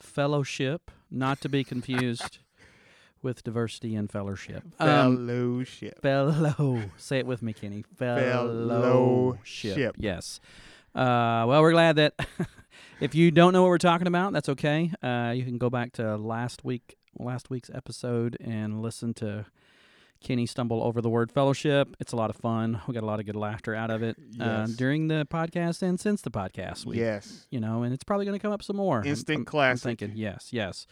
Fellowship, not to be confused with Diversity and Fellowship. Um, Fellowship. fellow. Say it with me, Kenny. Fellowship. Fellowship. Yes. Uh, well, we're glad that if you don't know what we're talking about, that's okay. Uh, you can go back to last week, last week's episode, and listen to Kenny stumble over the word fellowship. It's a lot of fun. We got a lot of good laughter out of it uh, during the podcast and since the podcast. We, Yes. you know, and it's probably going to come up some more. Instant I'm- I'm classic. thinking, yes, yes.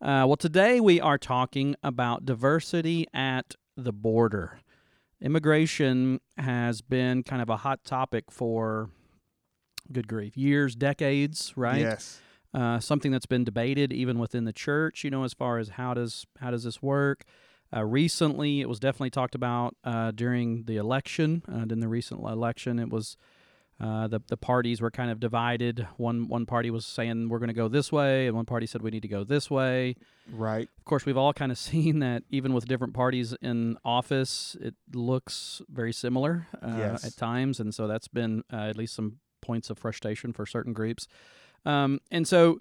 Uh, well, today we are talking about diversity at the border. Immigration has been kind of a hot topic for good grief, years, decades, right? Yes. uh, something that's been debated even within the church. You know, as far as how does how does this work? Uh, recently, it was definitely talked about uh, during the election. Uh, in the recent election, it was uh, the the parties were kind of divided. One one party was saying we're going to go this way, and one party said we need to go this way. Right. Of course, we've all kind of seen that even with different parties in office, it looks very similar uh, Yes. at times, and so that's been uh, at least some points of frustration for certain groups. Um, and so,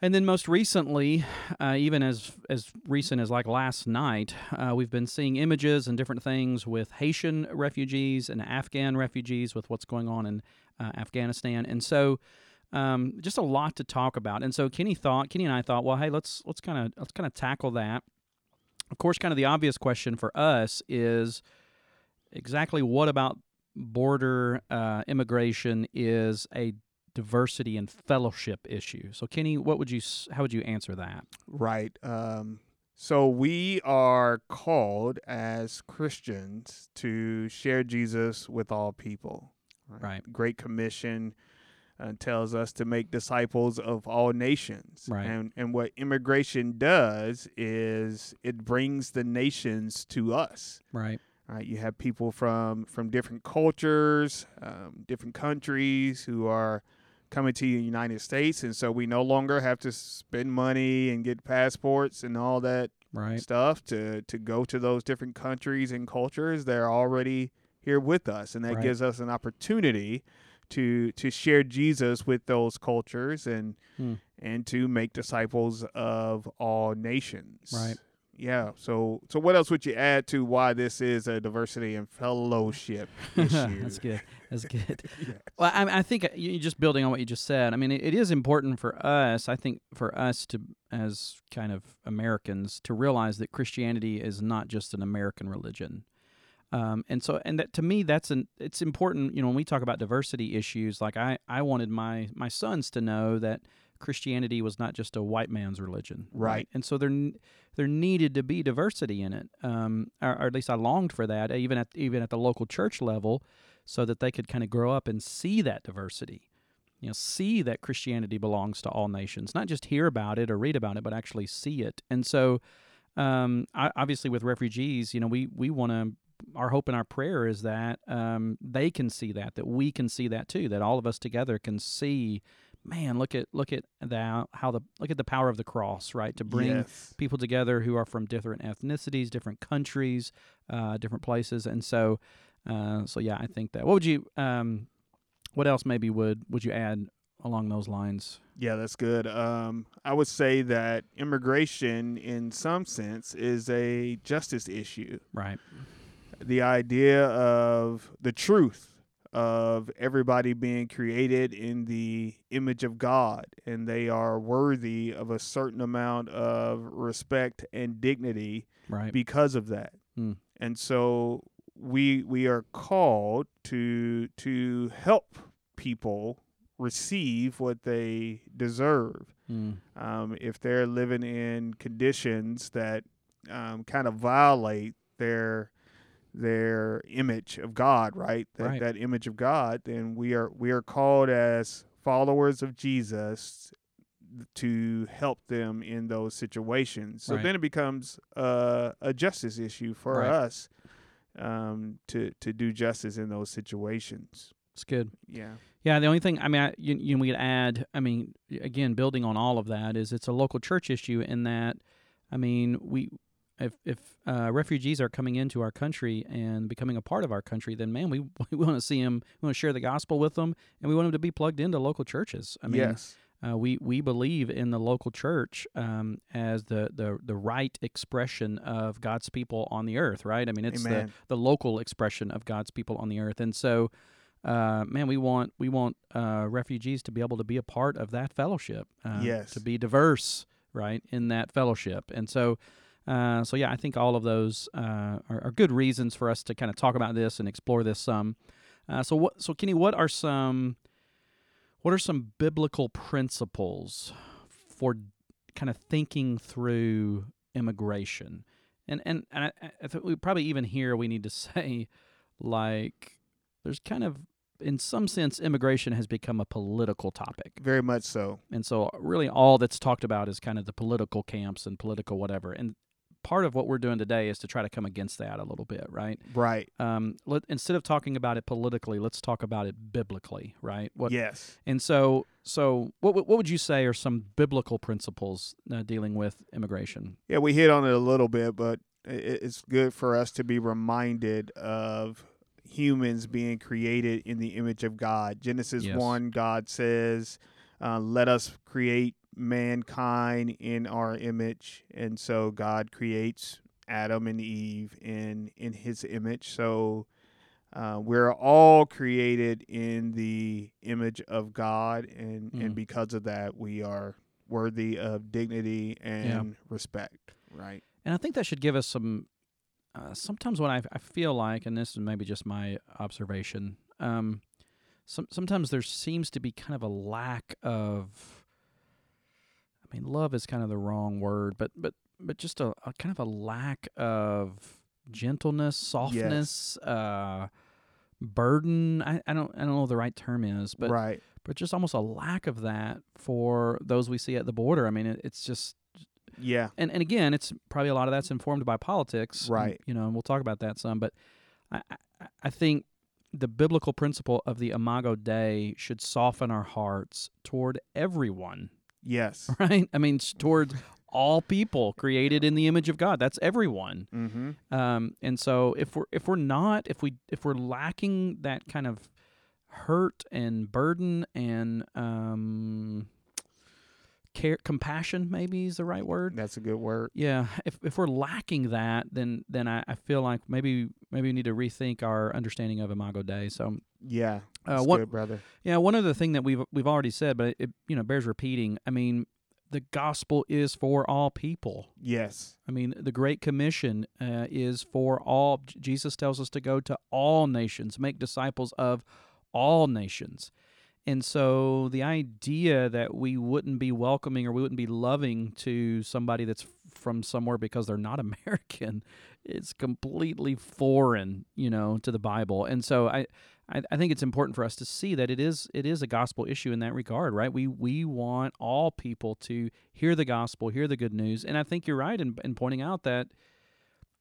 and then most recently, uh, even as as recent as like last night, uh, we've been seeing images and different things with Haitian refugees and Afghan refugees with what's going on in uh, Afghanistan, and so um, just a lot to talk about. And so Kenny thought, Kenny and I thought, well, hey, let's let's kind of let's kind of tackle that. Of course, kind of the obvious question for us is exactly what about border uh, immigration is a diversity and fellowship issue. So, Kenny, what would you how would you answer that? Right. Um, so we are called as Christians to share Jesus with all people. Right. Great Commission uh, tells us to make disciples of all nations. Right. And and what immigration does is it brings the nations to us. Right. Right. You have people from from different cultures, um, different countries who are coming to the United States, and so we no longer have to spend money and get passports and all that Right. stuff to to go to those different countries and cultures. They're already here with us, and that Right. gives us an opportunity to to share Jesus with those cultures and Hmm. and to make disciples of all nations. Right. Yeah. So so what else would you add to why this is a diversity and fellowship issue? That's good. That's good. Yes. Well, I, I think uh, you just building on what you just said. I mean, it, it is important for us. I think for us to, as kind of Americans, to realize that Christianity is not just an American religion. Um, and so, and that to me, that's an it's important. You know, when we talk about diversity issues, like I, I wanted my my sons to know that Christianity was not just a white man's religion, Right. And so there there needed to be diversity in it, um, or, or at least I longed for that, even at even at the local church level, so that they could kind of grow up and see that diversity. You know, see that Christianity belongs to all nations, not just hear about it or read about it, but actually see it. And so, um, I, obviously, with refugees, you know, we we want to. Our hope and our prayer is that um, they can see that, that we can see that too, that all of us together can see. Man, look at look at the how the look at the power of the cross, right? To bring Yes. people together who are from different ethnicities, different countries, uh, different places, and so, uh, so yeah, I think that. What would you, um, what else maybe would would you add along those lines? Yeah, that's good. Um, I would say that immigration, in some sense, is a justice issue. Right. The idea of the truth of everybody being created in the image of God and they are worthy of a certain amount of respect and dignity Right. because of that. Hmm. And so we we are called to to help people receive what they deserve. Mm. Um, if they're living in conditions that um, kind of violate their their image of God, right? That, Right. that image of God, then we are we are called as followers of Jesus to help them in those situations. So Right. then it becomes uh, a justice issue for Right. us um, to to do justice in those situations. It's good. Yeah. Yeah, the only thing I mean, I, you, you we could add. I mean, again, building on all of that is it's a local church issue in that, I mean, we if if uh, refugees are coming into our country and becoming a part of our country, then man, we we want to see them. We want to share the gospel with them, and we want them to be plugged into local churches. I mean, yes. uh, we we believe in the local church um, as the, the the right expression of God's people on the earth, right? I mean, it's the Amen. the local expression of God's people on the earth, and so, uh, man, we want we want uh, refugees to be able to be a part of that fellowship, uh, Yes. to be diverse, right, in that fellowship, and so. Uh, so yeah, I think all of those uh, are, are good reasons for us to kind of talk about this and explore this some. Uh, so what? So Kenny, what are some what are some biblical principles for kind of thinking through immigration? And and, and I, I think we probably even here we need to say like there's kind of in some sense immigration has become a political topic. Very much so. And so really all that's talked about is kind of the political camps and political whatever. And part of what we're doing today is to try to come against that a little bit, right? Right. Um, let, instead of talking about it politically, let's talk about it biblically, right? What yes. and so, so what would- what would you say are some biblical principles uh, dealing with immigration? Yeah, we hit on it a little bit, but i- i- it's good for us to be reminded of humans being created in the image of God. Genesis Yes. 1, God says, uh, Let us create mankind in our image. And so God creates Adam and Eve in, in his image. So uh, we're all created in the image of God. And, Mm. and because of that, we are worthy of dignity and respect. Right. And I think that should give us some. Uh, sometimes when I, I feel like, and this is maybe just my observation, um, some sometimes there seems to be kind of a lack of. I mean, love is kind of the wrong word, but but but just a, a kind of a lack of gentleness, softness, uh, burden. I, I don't I don't know what the right term is, but right. but just almost a lack of that for those we see at the border. I mean, it, it's just Yeah. and and again, it's probably a lot of that's informed by politics, and, Right. you know, and we'll talk about that some. But I I, I think the biblical principle of the Imago Dei should soften our hearts toward everyone, Yes. right? I mean, s- toward all people created in the image of God. That's everyone. mm-hmm. Um, and so if we're if we're not if we if we're lacking that kind of hurt and burden and um, care compassion maybe is the right word. That's a good word. Yeah, if if we're lacking that, then then I, I feel like maybe maybe we need to rethink our understanding of Imago Dei. So Yeah. uh, one good, brother. yeah one other thing that we've we've already said, but it you know bears repeating. I mean, the gospel is for all people. Yes. I mean, the Great Commission uh, is for all. Jesus tells us to go to all nations, make disciples of all nations. And so the idea that we wouldn't be welcoming or we wouldn't be loving to somebody that's from somewhere because they're not American, it's completely foreign, you know, to the Bible. And so I, I, I think it's important for us to see that it is it is a gospel issue in that regard, right? We we want all people to hear the gospel, hear the good news, and I think you're right in, in pointing out that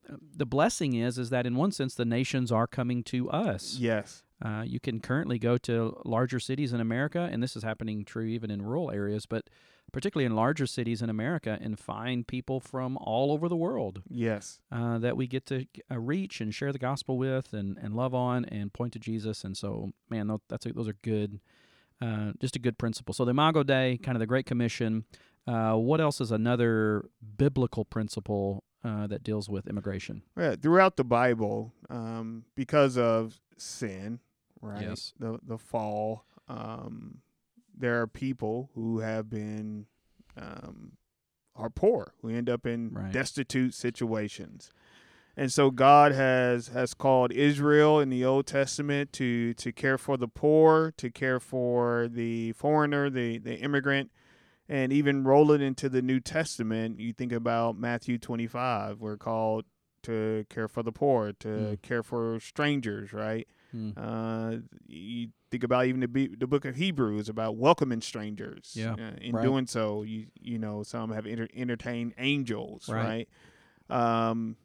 uh, the blessing is is that in one sense the nations are coming to us. Yes. Uh, you can currently go to larger cities in America, and this is happening true even in rural areas, but particularly in larger cities in America, and find people from all over the world Yes. uh, that we get to uh, reach and share the gospel with, and, and love on, and point to Jesus. And so, man, that's a, those are good, uh, just a good principle. So the Imago Dei, kind of the Great Commission. Uh, what else is another biblical principle uh, that deals with immigration? Yeah, throughout the Bible, um, because of sin, right? Yes. The the fall, um, there are people who have been um, are poor, who end up in Right. destitute situations. And so God has has called Israel in the Old Testament to to care for the poor, to care for the foreigner, the the immigrant, and even roll it into the New Testament. You think about Matthew 25, we're called to care for the poor, to Mm. care for strangers, right? Mm. Uh, you think about even the the book of Hebrews about welcoming strangers. Yeah, Uh, in right. doing so, you you know some have enter- entertained angels, Right. right? Um,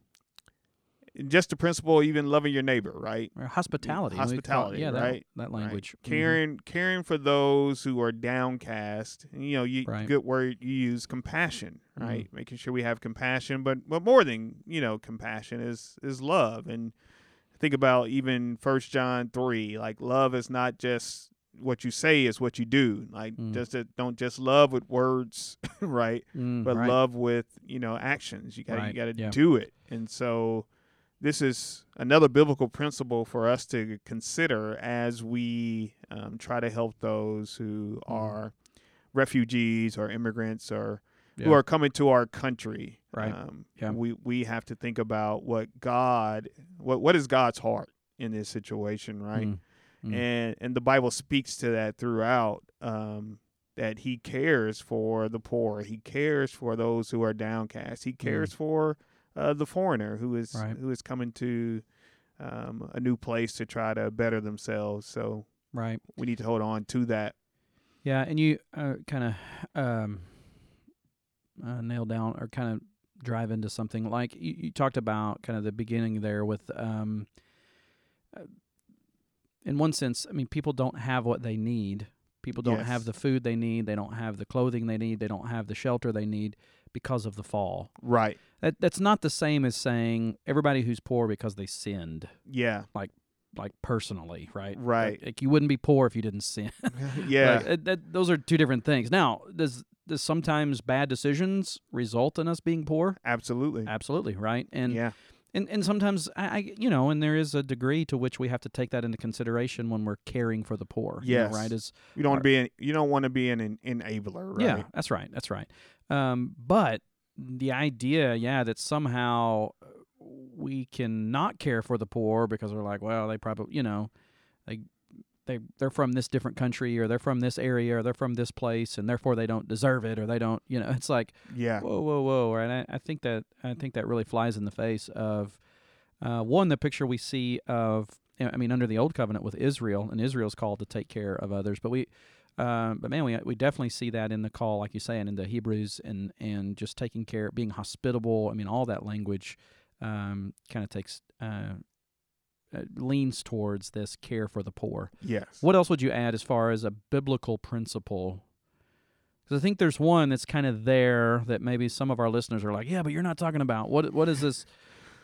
just the principle, of even loving your neighbor, right? Or hospitality. we call- Hospitality, yeah, right? that Right. language. Mhm. Caring, caring for those who are downcast. You know, you Right. good word you use compassion, right? Making sure we have compassion, but but more than you know, compassion is is love. And think about even First John three, like love is not just what you say, is what you do. Like Mm. just don't just love with words, right? Mm, But right. love with you know actions. You got Right, you got to yeah. do it. And so this is another biblical principle for us to consider as we um, try to help those who Mhm. are refugees or immigrants or who are coming to our country. Right. Um, Yeah. We we have to think about what God what what is God's heart in this situation, right? Mm, mm. And and the Bible speaks to that throughout. Um, that He cares for the poor. He cares for those who are downcast. He cares for uh, the foreigner who is Right. who is coming to um, a new place to try to better themselves. So Right. we need to hold on to that. Yeah, and you uh, kind of um, uh, nail down or kind of drive into something like you, you talked about kind of the beginning there with, um, uh, in one sense, I mean, people don't have what they need. People don't have the food they need. They don't have the clothing they need. They don't have the shelter they need because of the fall. Right. That that's not the same as saying everybody who's poor because they sinned, Yeah. like personally, right? Right. Like, like you wouldn't be poor if you didn't sin. yeah. Like, it- that, those are two different things. Now, does does sometimes bad decisions result in us being poor? Absolutely. Absolutely, right? And yeah. and and sometimes I, I you know, and there is a degree to which we have to take that into consideration when we're caring for the poor. you know, right? Is You don't want to be an, you don't want to be an, en- enabler, right? yeah, that's right, that's right. Um, but the idea, yeah, that somehow we can not care for the poor because we're like, well, they probably, you know, they they they're from this different country or they're from this area or they're from this place and therefore they don't deserve it or they don't, you know, it's like Yeah. whoa, whoa, whoa, right? I, I think that I think that really flies in the face of uh, one the picture we see of I mean under the old covenant with Israel and Israel's called to take care of others, but we. Uh, but man, we we definitely see that in the call, like you say, and in the Hebrews, and and just taking care, being hospitable. I mean, all that language um, kind of takes uh, Uh, leans towards this care for the poor. Yes. What else would you add as far as a biblical principle? Because I think there's one that's kind of there that maybe some of our listeners are like, yeah, but you're not talking about what what is this?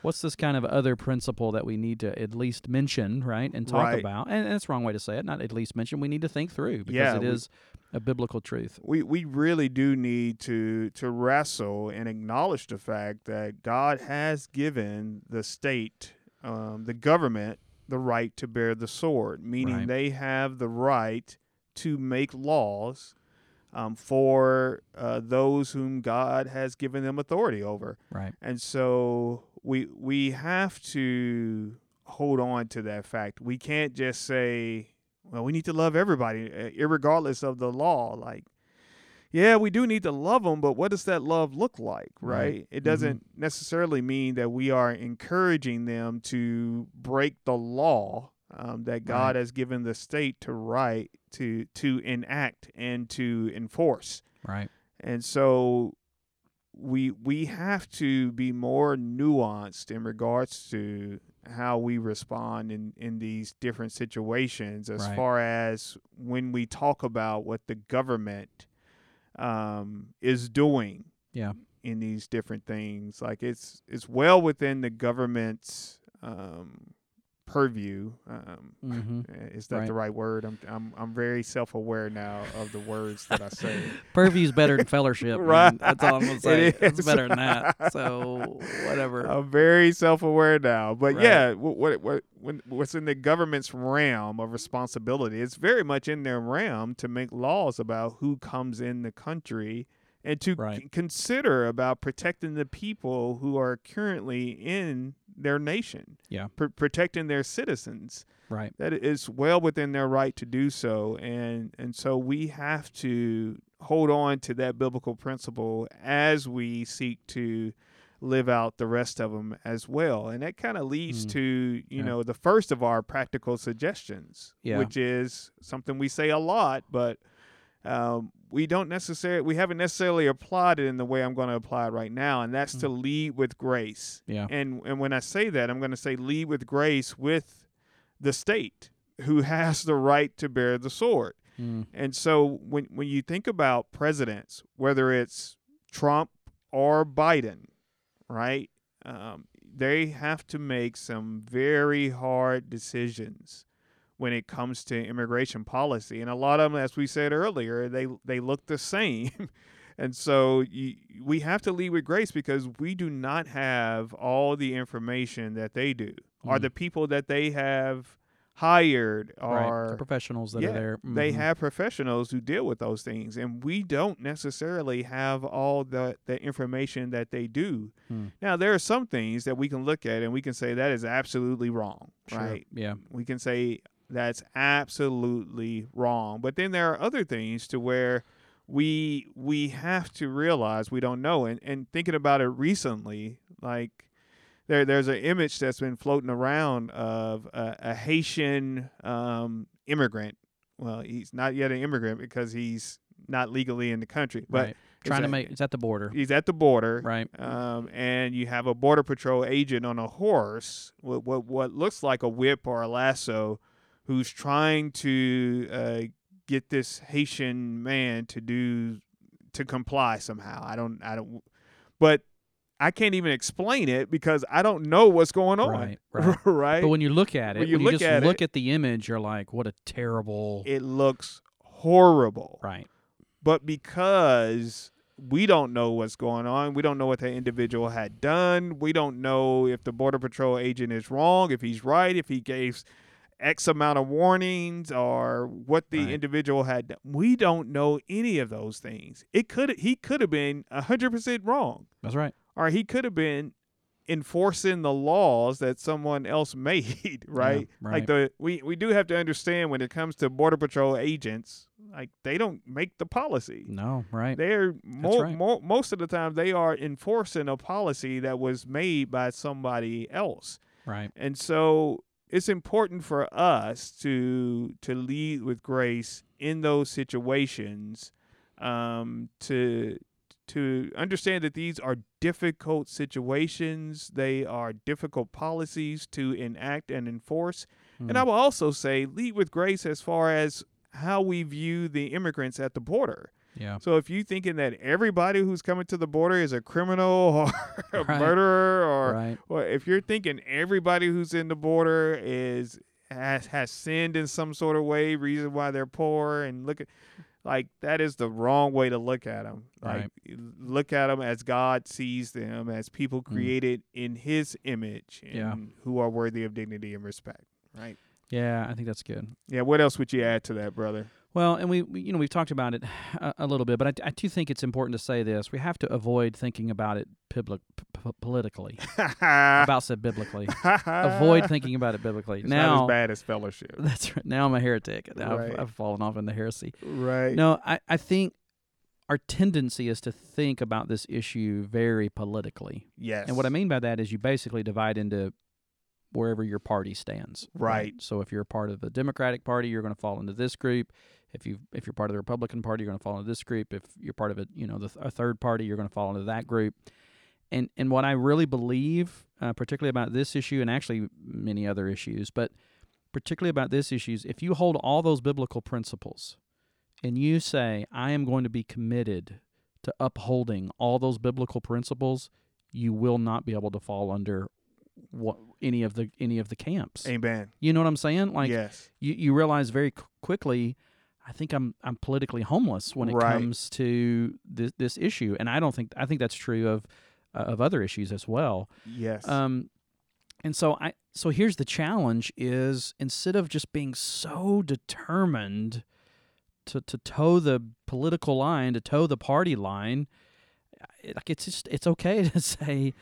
What's this kind of other principle that we need to at least mention, right, and talk Right. about? And that's the wrong way to say it. Not at least mention. We need to think through because Yeah, it we- is a biblical truth. we we really do need to to wrestle and acknowledge the fact that God has given the state, um, the government, the right to bear the sword, meaning Right. they have the right to make laws um, for uh, those whom God has given them authority over. Right. And so we we have to hold on to that fact. We can't just say, "Well, we need to love everybody, uh, irregardless of the law." Like, yeah, we do need to love them, but what does that love look like, right? Right. It Mhm. doesn't necessarily mean that we are encouraging them to break the law um, that God Right. has given the state to write, to to enact and to enforce. Right. And so we we have to be more nuanced in regards to how we respond in, in these different situations as Right. far as when we talk about what the government um, is doing Yeah. in these different things like it's it's well within the government's um, purview um, hmm is that the right word I'm, I'm I'm very self-aware now of the words that I say Purview is better than fellowship. Right. That's all I'm gonna It say. It's better than that. So whatever. I'm very self-aware now, but Right. yeah, what what what when, what's in the government's realm of responsibility? It's very much in their realm to make laws about who comes in the country and to Right. c- consider about protecting the people who are currently in their nation. Yeah. pr- protecting their citizens. right. That is well within their right to do so, and and so we have to hold on to that biblical principle as we seek to live out the rest of them as well. And that kind of leads Mm. to, you Yeah. know, the first of our practical suggestions, Yeah. which is something we say a lot, but um, we don't necessarily, we haven't necessarily applied it in the way I'm going to apply it right now. And that's to lead with grace. Yeah. And, and when I say that, I'm going to say lead with grace with the state who has the right to bear the sword. Mm. And so when when you think about presidents, whether it's Trump or Biden, right? Um, they have to make some very hard decisions when it comes to immigration policy, and a lot of them, as we said earlier, they they look the same. And so you, we have to lead with grace because we do not have all the information that they do, or Mm. the people that they have hired, right. are The professionals that yeah, are there. they Mhm. have professionals who deal with those things and we don't necessarily have all the, the information that they do Hmm. now there are some things that we can look at and we can say that is absolutely wrong Sure. right Yeah. we can say that's absolutely wrong but then there are other things to where we we have to realize we don't know and and thinking about it recently like there there's an image that's been floating around of a, a Haitian um, immigrant. Well, he's not yet an immigrant because he's not legally in the country, but right. Trying to make it's at the border. he's at the border. Right. Um, and you have a border patrol agent on a horse with what what looks like a whip or a lasso, who's trying to uh, get this Haitian man to do to comply somehow. I don't I don't, but I can't even explain it because I don't know what's going on. Right, right. right? But when you look at it, When you when look just at look it- at the image, you're like, what a terrible. it looks horrible. right. but because we don't know what's going on, we don't know what that individual had done. We don't know if the border patrol agent is wrong, if he's right, if he gave X amount of warnings or what the Right. individual had done. We don't know any of those things. It could he could have been hundred percent wrong, That's right. or he could have been enforcing the laws that someone else made. Right? right. Like the we we do have to understand when it comes to border patrol agents, like they don't make the policy. No. Right. They're mo- right. mo- most of the time they are enforcing a policy that was made by somebody else. right. And so it's important for us to to lead with grace in those situations um, to to understand that these are difficult situations they are difficult policies to enact and enforce and I Mm. will also say lead with grace as far as how we view the immigrants at the border. Yeah. So if you thinking that everybody who's coming to the border is a criminal or a Right. murderer or Right. or if you're thinking everybody who's in the border is has has sinned in some sort of way, reason why they're poor, and look at like that is the wrong way to look at them. Like look at them as God sees them, as people created in His image, and Mm. Yeah. who are worthy of dignity and respect. Right. Yeah. I think that's good. Yeah. What else would you add to that, brother? Well, and we, we you know we've talked about it a, a little bit, but I, I do think it's important to say this: we have to avoid thinking about it public, p- politically. about said biblically. avoid thinking about it biblically. It's now not as bad as fellowship. that's right. Now I'm a heretic. Now Right. I've, I've fallen off into heresy. Right. No, I, I think our tendency is to think about this issue very politically. Yes. And what I mean by that is you basically divide into wherever your party stands. Right. So if you're a part of the Democratic Party, you're going to fall into this group. If you if you're part of the Republican Party, you're going to fall into this group. If you're part of a you know the a third party, you're going to fall into that group. And and what I really believe, uh, particularly about this issue, and actually many other issues, but particularly about this issue, is if you hold all those biblical principles, and you say I am going to be committed to upholding all those biblical principles, you will not be able to fall under what any of the any of the camps. Amen. You know what I'm saying? Like yes. you, you realize very qu- quickly, I think I'm I'm politically homeless when it Right. comes to this this issue, and I don't think I think that's true of uh, of other issues as well. Yes. Um, and so I so here's the challenge: is instead of just being so determined to to toe the political line, to toe the party line, it- like it's just it's okay to say.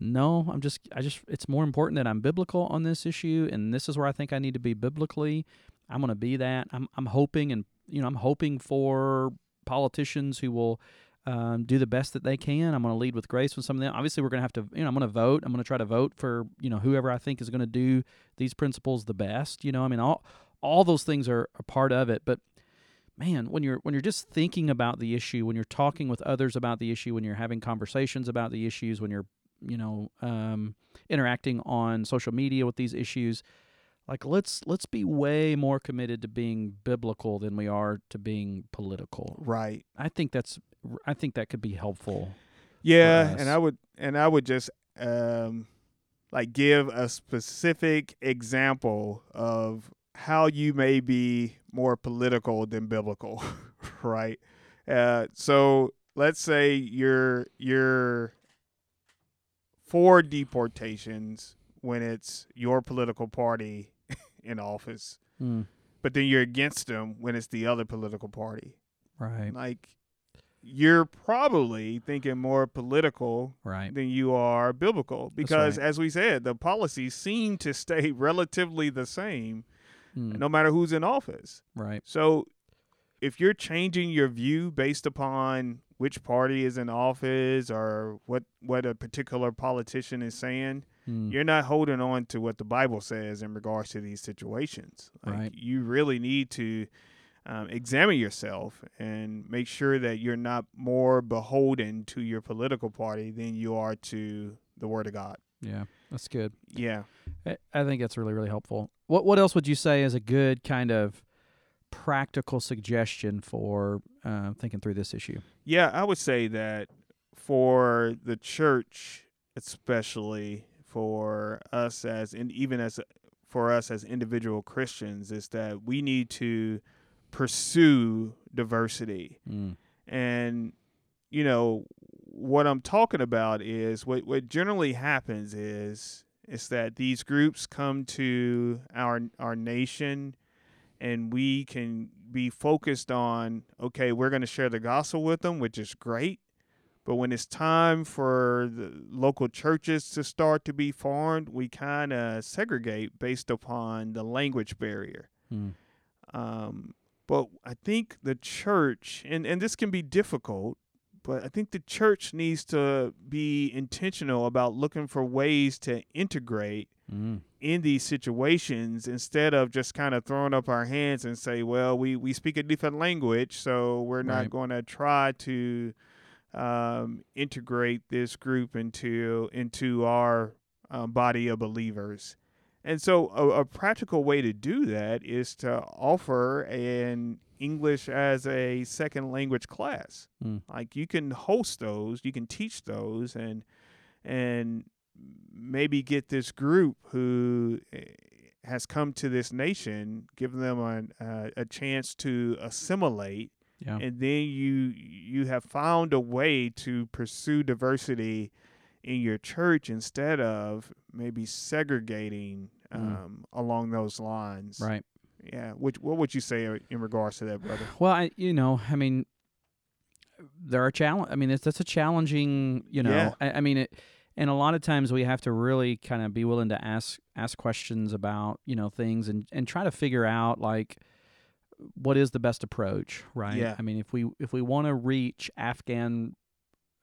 No, I'm just I just it's more important that I'm biblical on this issue and this is where I think I need to be biblically. I'm going to be that. I'm I'm hoping and you know, I'm hoping for politicians who will um, do the best that they can. I'm going to lead with grace with some of them. Obviously, we're going to have to, you know, I'm going to vote. I'm going to try to vote for, you know, whoever I think is going to do these principles the best. You know, I mean, all all those things are a part of it. But man, when you're when you're just thinking about the issue, when you're talking with others about the issue, when you're having conversations about the issues, when you're, you know, um, interacting on social media with these issues, like let's let's be way more committed to being biblical than we are to being political. Right. I think that's I think that could be helpful. Yeah, and I would and I would just um like give a specific example of how you may be more political than biblical, right? Uh, so let's say you're you're for deportations when it's your political party in office, Mm, but then you're against them when it's the other political party. right. Like you're probably thinking more political Right. than you are biblical because right. as we said the policies seem to stay relatively the same Mm, no matter who's in office right. so if you're changing your view based upon which party is in office or what what a particular politician is saying Mm, you're not holding on to what the bible says in regards to these situations like Right. you really need to um, examine yourself and make sure that you're not more beholden to your political party than you are to the word of god yeah, that's good. yeah I, I think that's really really helpful. What what else would you say is a good kind of practical suggestion for uh, thinking through this issue? Yeah, I would say that for the church, especially for us as and even as for us as individual Christians, is that we need to pursue diversity. Mm, And you know what I'm talking about is what what generally happens is is that these groups come to our our nation and we can be focused on okay we're going to share the gospel with them which is great but when it's time for the local churches to start to be formed we kind of segregate based upon the language barrier. Mm, um, but I think the church, and, and this can be difficult, but I think the church needs to be intentional about looking for ways to integrate mm, in these situations instead of just kind of throwing up our hands and say, well, we, we speak a different language, so we're not going to try to um, integrate this group into into our um, body of believers. And so, a, a practical way to do that is to offer an English as a second language class. Mm. Like you can host those, you can teach those, and and maybe get this group who eh, has come to this nation, give them an, uh, a chance to assimilate, yeah. and then you you have found a way to pursue diversity in your church instead of maybe segregating Mm. um, along those lines. right. Yeah. Which what would you say uh, in regards to that, brother? Well, I, you know, I mean, there are challenge. I mean, it's that's a challenging. You know, Yeah. I, I mean it, and a lot of times we have to really kind of be willing to ask ask questions about you know things and and try to figure out like what is the best approach, right? Yeah. I mean, if we if we want to reach Afghan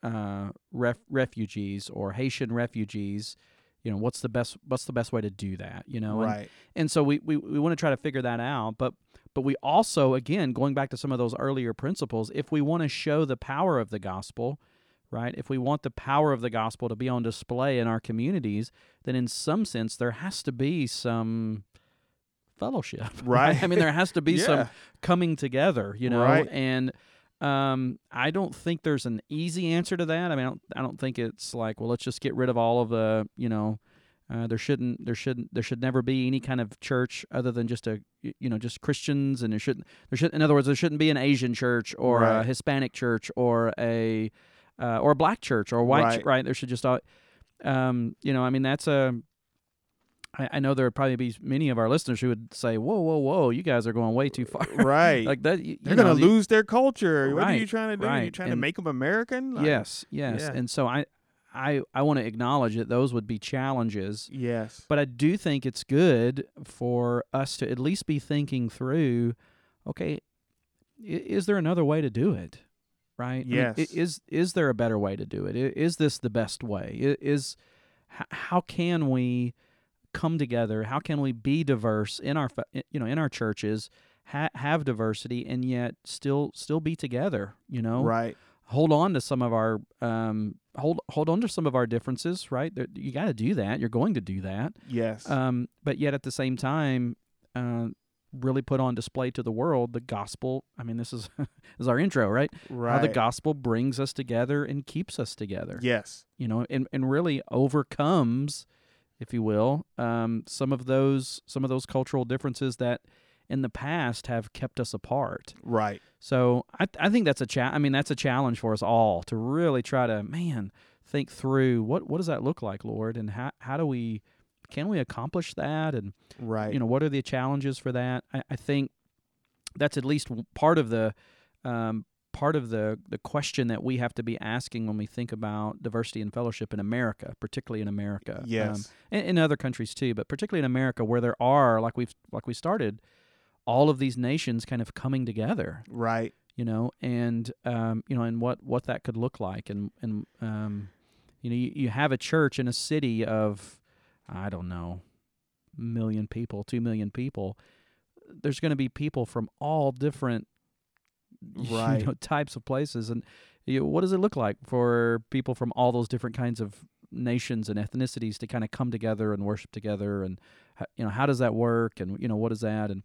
uh, ref, refugees or Haitian refugees, you know, what's the best what's the best way to do that? You know, and, right. and so we, we, we want to try to figure that out but but we also again going back to some of those earlier principles if we want to show the power of the gospel right if we want the power of the gospel to be on display in our communities then in some sense there has to be some fellowship Right. i mean there has to be some coming together you know Right. and um, I don't think there's an easy answer to that. I mean, I don't, I don't think it's like, well, let's just get rid of all of the, you know, uh, there shouldn't, there shouldn't, there should never be any kind of church other than just a, you know, just Christians, and there shouldn't, there should, in other words, there shouldn't be an Asian church or a Hispanic church or a, uh, or a black church or a white, Right. church, right? There should just, all, um, you know, I mean, that's a. I I know there would probably be many of our listeners who would say, "Whoa, whoa, whoa! You guys are going way too far." Right. like that. You, They're you gonna lose their culture. What are you trying to do? You right. trying to And- make them American? Like- Yes, yes. yeah. And so I I I want to acknowledge that those would be challenges, Yes. but I do think it's good for us to at least be thinking through, okay, is there another way to do it? right? I mean, Yes. is is there a better way to do it? Is this the best way? Is how can we come together? How can we be diverse in our you know in our churches? Ha- have diversity and yet still still be together. You know, Right. hold on to some of our um, hold hold on to some of our differences. Right, There- you got to do that. You're going to do that. Yes. Um, but yet at the same time, uh, really put on display to the world the gospel. I mean, this is is our intro, right? right. How the gospel brings us together and keeps us together. Yes. You know, and, and really overcomes, if you will, um, some of those some of those cultural differences that in the past have kept us apart. Right. So I I think that's a cha- I mean that's a challenge for us all to really try to man think through what what does that look like, Lord, and how how do we can we accomplish that and Right. you know what are the challenges for that i, I think that's at least part of the um, part of the the question that we have to be asking when we think about diversity and fellowship in america particularly in america um, yes. and in other countries too but particularly in america where there are like we've like we started all of these nations kind of coming together right. you know, and um, you know, and what what that could look like, and and um, you know, you, you have a church in a city of, I don't know, million people, two million people. There's going to be people from all different, Right. you know, types of places, and you know, what does it look like for people from all those different kinds of nations and ethnicities to kind of come together and worship together, and you know, how does that work, and you know, what is that, and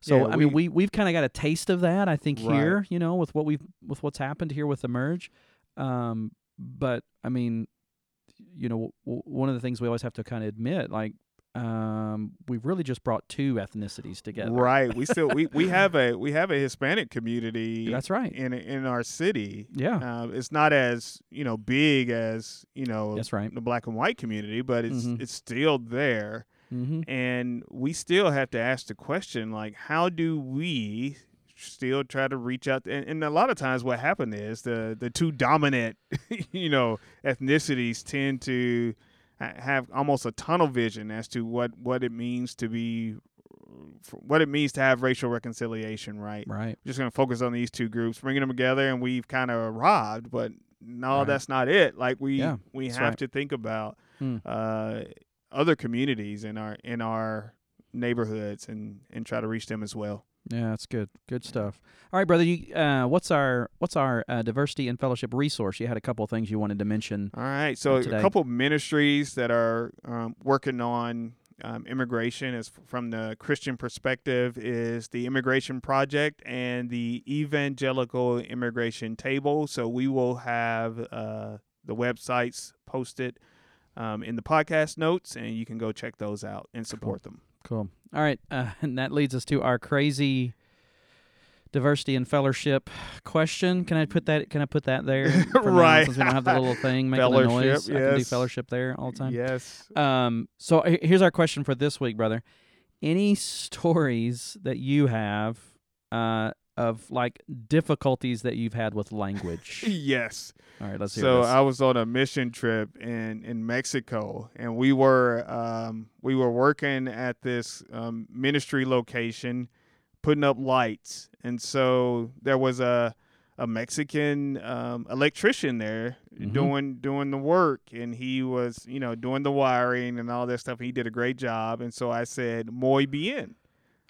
so Yeah, I mean, we- we we've kind of got a taste of that, I think, Right. here, you know, with what we've with what's happened here with the merge. Um, but I mean, you know, w- one of the things we always have to kind of admit, like, um, we've really just brought two ethnicities together. Right. We still we, we have a we have a Hispanic community That's right. in in our city. Yeah, Uh, it's not as you know big as you know that's right. the black and white community, but it's Mhm. it's still there, Mm-hmm. and we still have to ask the question like, how do we still try to reach out? And, and a lot of times, what happened is the the two dominant, you know, ethnicities tend to have almost a tunnel vision as to what what it means to be what it means to have racial reconciliation right Right. We're just going to focus on these two groups, bringing them together, and we've kind of arrived. But no, Right. that's not it. Like we Yeah, we have right. to think about Hmm. uh, other communities in our in our neighborhoods and and try to reach them as well. Yeah, that's good. Good stuff. All right, brother. You, uh, what's our what's our uh, diversity and fellowship resource? You had a couple of things you wanted to mention. All right, so today. a couple ministries that are um, working on um, immigration is from the Christian perspective is the Immigration Project and the Evangelical Immigration Table. So we will have uh, the websites posted um, in the podcast notes, and you can go check those out and support them. Cool. All right, uh, and that leads us to our crazy diversity and fellowship question. Can I put that? Can I put that there? for now, Right. since we don't have the little thing making the Fellowship, noise. I can do yes. fellowship there all the time. Yes. Um. So here's our question for this week, brother. Any stories that you have, uh, of like difficulties that you've had with language? Yes. All right, let's hear so this. I was on a mission trip in in Mexico, and we were um, we were working at this um, ministry location, putting up lights, and so there was a a Mexican um, electrician there Mhm. doing doing the work, and he was you know doing the wiring and all that stuff. He did a great job, and so I said, "Muy bien,"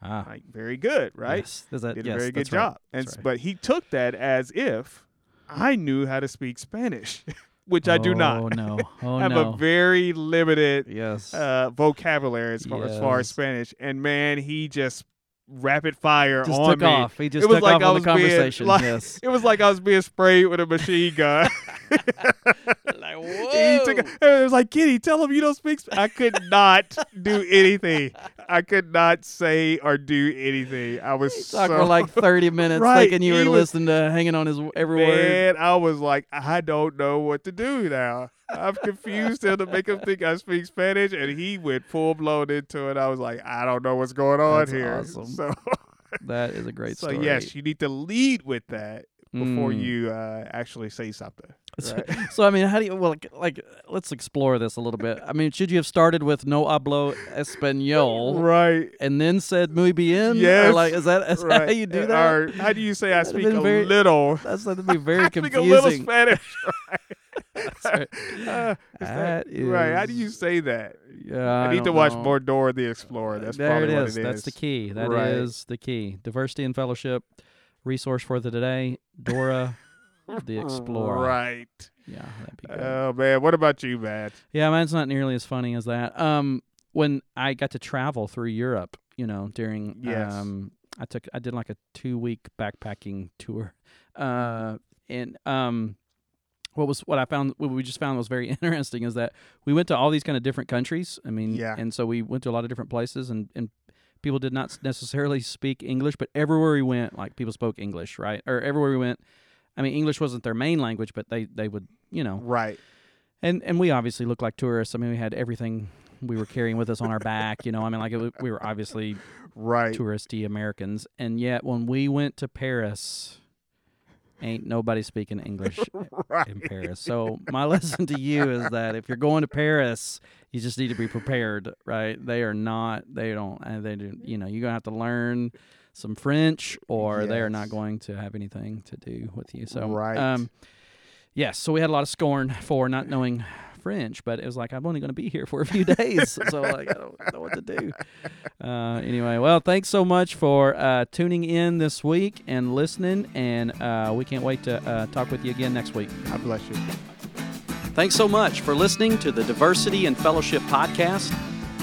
ah, like very good, right? Yes, that, did yes, a very good right. job. And right. but he took that as if I knew how to speak Spanish, which I do not. Oh not. no! Oh I have no! a very limited yes. uh, vocabulary as far, as far as Spanish. And man, he just rapid fire just on took me. off. He just it was took like off I was the being, like- yes. It was like I was being sprayed with a machine gun. Like, he took it was like, Kitty, tell him you don't speak. Sp-" I could not do anything. I could not say or do anything. I was so for like 30 minutes Right, thinking you were was- listening to hanging on his every word. I was like, I don't know what to do now. I've confused him to make him think I speak Spanish, and he went full blown into it. I was like, I don't know what's going on That's here. awesome. So, That is a great so story. yes, you need to lead with that. Before Mm. you uh, actually say something. Right? So I mean, how do you well like, like let's explore this a little bit. I mean, should you have started with no hablo español right. and then said muy bien? Or Yes. like is that, is that right. how you do Uh, that? Or how do you say I That'd speak a very- little? That's that'd be very confusing. I speak a little. Spanish. That's right. Uh, that- That right. How do you say that? Yeah, I, need to watch know. more Dora the Explorer. That's there probably it is. it That's the key. That is Right. the key. Diversity and fellowship resource for the today. Dora the Explorer. Right. Yeah, that'd be good. Oh man, what about you, Matt? Yeah, mine's not nearly as funny as that. Um, when I got to travel through Europe, you know, during Yes. um, I took I did like a two week backpacking tour, uh, and um, what was what I found what we just found was very interesting is that we went to all these kind of different countries. I mean, Yeah. and so we went to a lot of different places, and and people did not necessarily speak English, but everywhere we went, like people spoke English, right? Or everywhere we went. I mean, English wasn't their main language, but they, they would, you know, Right. and and we obviously looked like tourists. I mean, we had everything we were carrying with us on our back. You know, I mean, like it, we were obviously Right. touristy Americans, and yet when we went to Paris, ain't nobody speaking English right. in Paris. So my lesson to you is that if you're going to Paris, you just need to be prepared. Right? They are not. They don't. uh, They do. You know, you're gonna have to learn some French, or they are not going to have anything to do with you. So Right. Um, yes. So we had a lot of scorn for not knowing French, but it was like I'm only going to be here for a few days, so like I don't know what to do. Uh, anyway, well, thanks so much for uh, tuning in this week and listening, and uh, we can't wait to uh, talk with you again next week. God bless you. Thanks so much for listening to the Diversity and Fellowship podcast.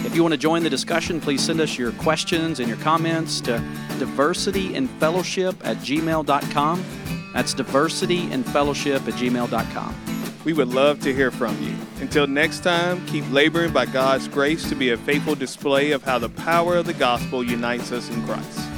If you want to join the discussion, please send us your questions and your comments to diversityandfellowship at gmail.com. That's diversityandfellowship at gmail.com. We would love to hear from you. Until next time, keep laboring by God's grace to be a faithful display of how the power of the gospel unites us in Christ.